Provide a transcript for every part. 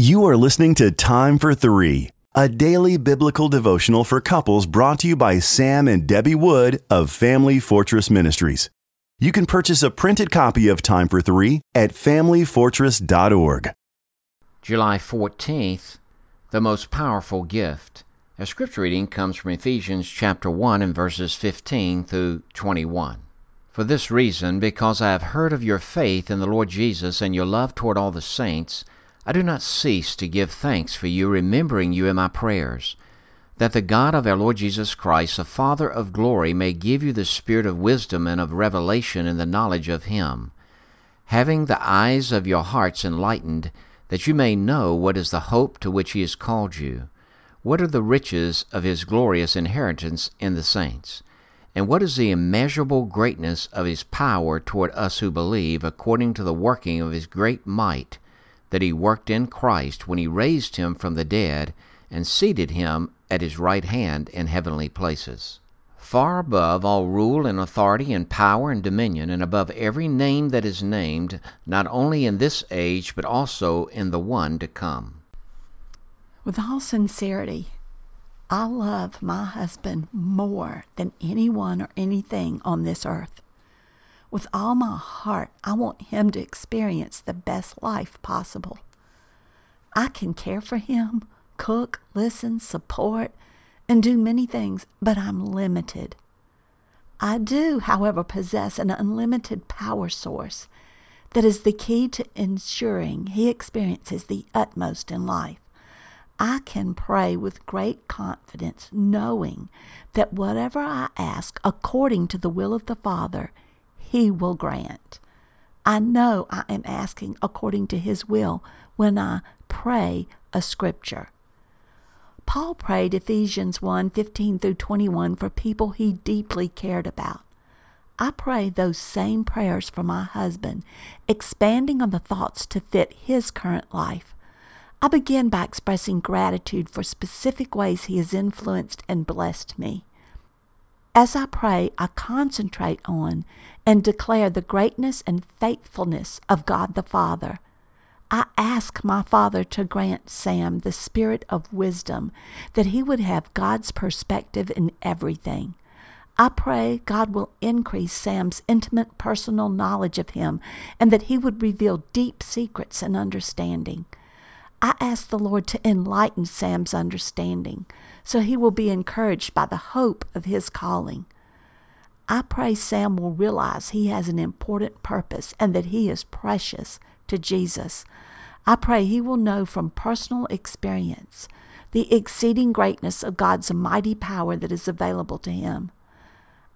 You are listening to Time for Three, a daily biblical devotional for couples brought to you by Sam and Debbie Wood of Family Fortress Ministries. You can purchase a printed copy of Time for Three at familyfortress.org. July 14th, the most powerful gift. Our scripture reading comes from Ephesians chapter 1 and verses 15 through 21. For this reason, because I have heard of your faith in the Lord Jesus and your love toward all the saints, I do not cease to give thanks for you, remembering you in my prayers, that the God of our Lord Jesus Christ, the Father of glory, may give you the spirit of wisdom and of revelation in the knowledge of him, having the eyes of your hearts enlightened, that you may know what is the hope to which he has called you, what are the riches of his glorious inheritance in the saints, and what is the immeasurable greatness of his power toward us who believe, according to the working of his great might that he worked in Christ when he raised him from the dead and seated him at his right hand in heavenly places. Far above all rule and authority and power and dominion, and above every name that is named, not only in this age, but also in the one to come. With all sincerity, I love my husband more than anyone or anything on this earth. With all my heart, I want him to experience the best life possible. I can care for him, cook, listen, support, and do many things, but I'm limited. I do, however, possess an unlimited power source that is the key to ensuring he experiences the utmost in life. I can pray with great confidence, knowing that whatever I ask according to the will of the Father, he will grant. I know I am asking according to His will when I pray a scripture. Paul prayed Ephesians 1 15 through 21 for people he deeply cared about. I pray those same prayers for my husband, expanding on the thoughts to fit his current life. I begin by expressing gratitude for specific ways he has influenced and blessed me. As I pray, I concentrate on and declare the greatness and faithfulness of God the Father. I ask my Father to grant Sam the spirit of wisdom, that he would have God's perspective in everything. I pray God will increase Sam's intimate personal knowledge of him and that he would reveal deep secrets and understanding. I ask the Lord to enlighten Sam's understanding so he will be encouraged by the hope of his calling. I pray Sam will realize he has an important purpose and that he is precious to Jesus. I pray he will know from personal experience the exceeding greatness of God's mighty power that is available to him.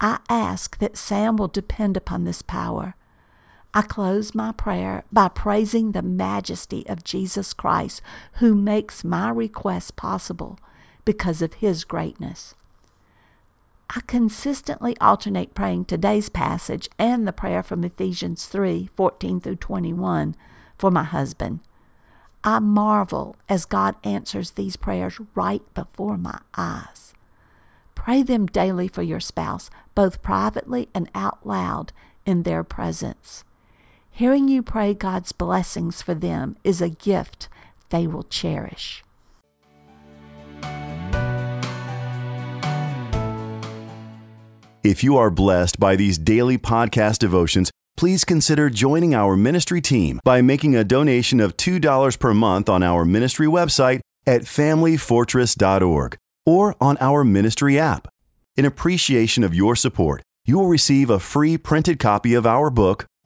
I ask that Sam will depend upon this power I close my prayer by praising the majesty of Jesus Christ, who makes my request possible because of his greatness. I consistently alternate praying today's passage and the prayer from Ephesians 3 14 through 21 for my husband. I marvel as God answers these prayers right before my eyes. Pray them daily for your spouse, both privately and out loud in their presence. Hearing you pray God's blessings for them is a gift they will cherish. If you are blessed by these daily podcast devotions, please consider joining our ministry team by making a donation of $2 per month on our ministry website at familyfortress.org or on our ministry app. In appreciation of your support, you will receive a free printed copy of our book,